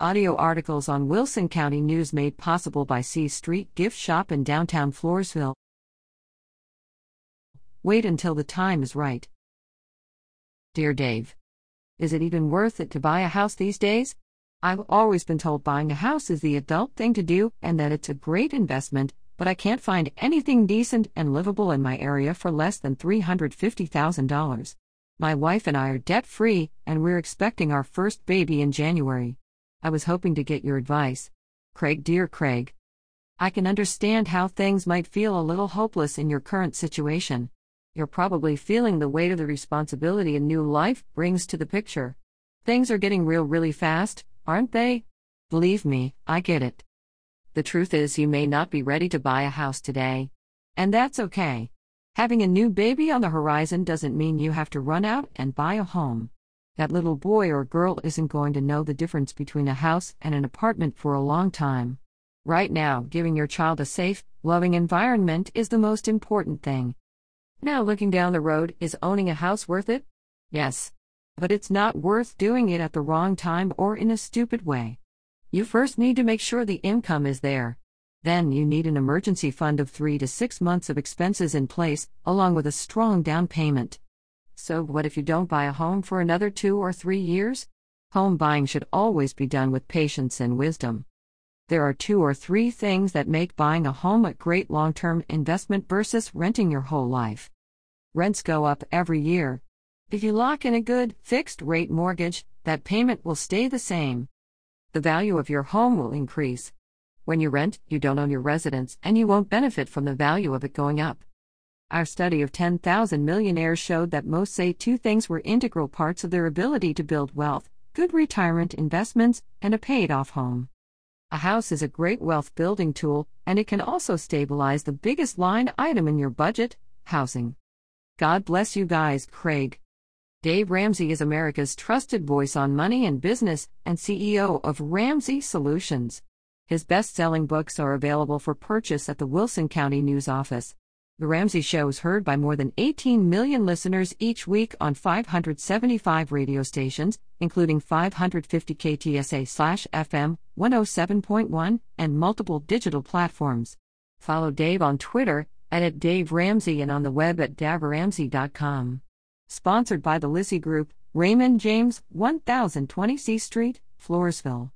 Audio articles on Wilson County News made possible by C Street Gift Shop in downtown Floresville. Wait until the time is right. Dear Dave, Is it even worth it to buy a house these days? I've always been told buying a house is the adult thing to do and that it's a great investment, but I can't find anything decent and livable in my area for less than $350,000. My wife and I are debt free, and we're expecting our first baby in January. I was hoping to get your advice. Craig, dear Craig. I can understand how things might feel a little hopeless in your current situation. You're probably feeling the weight of the responsibility a new life brings to the picture. Things are getting real really fast, aren't they? Believe me, I get it. The truth is, you may not be ready to buy a house today. And that's okay. Having a new baby on the horizon doesn't mean you have to run out and buy a home. That little boy or girl isn't going to know the difference between a house and an apartment for a long time. Right now, giving your child a safe, loving environment is the most important thing. Now, looking down the road, is owning a house worth it? Yes. But it's not worth doing it at the wrong time or in a stupid way. You first need to make sure the income is there. Then you need an emergency fund of three to six months of expenses in place, along with a strong down payment. So, what if you don't buy a home for another two or three years? Home buying should always be done with patience and wisdom. There are two or three things that make buying a home a great long term investment versus renting your whole life. Rents go up every year. If you lock in a good, fixed rate mortgage, that payment will stay the same. The value of your home will increase. When you rent, you don't own your residence, and you won't benefit from the value of it going up. Our study of 10,000 millionaires showed that most say two things were integral parts of their ability to build wealth good retirement investments and a paid off home. A house is a great wealth building tool, and it can also stabilize the biggest line item in your budget housing. God bless you guys, Craig. Dave Ramsey is America's trusted voice on money and business and CEO of Ramsey Solutions. His best selling books are available for purchase at the Wilson County News Office. The Ramsey Show is heard by more than 18 million listeners each week on 575 radio stations, including 550 KTSA FM 107.1 and multiple digital platforms. Follow Dave on Twitter at Dave Ramsey and on the web at daveramsey.com. Sponsored by the Lizzie Group, Raymond James, 1020 C Street, Floresville.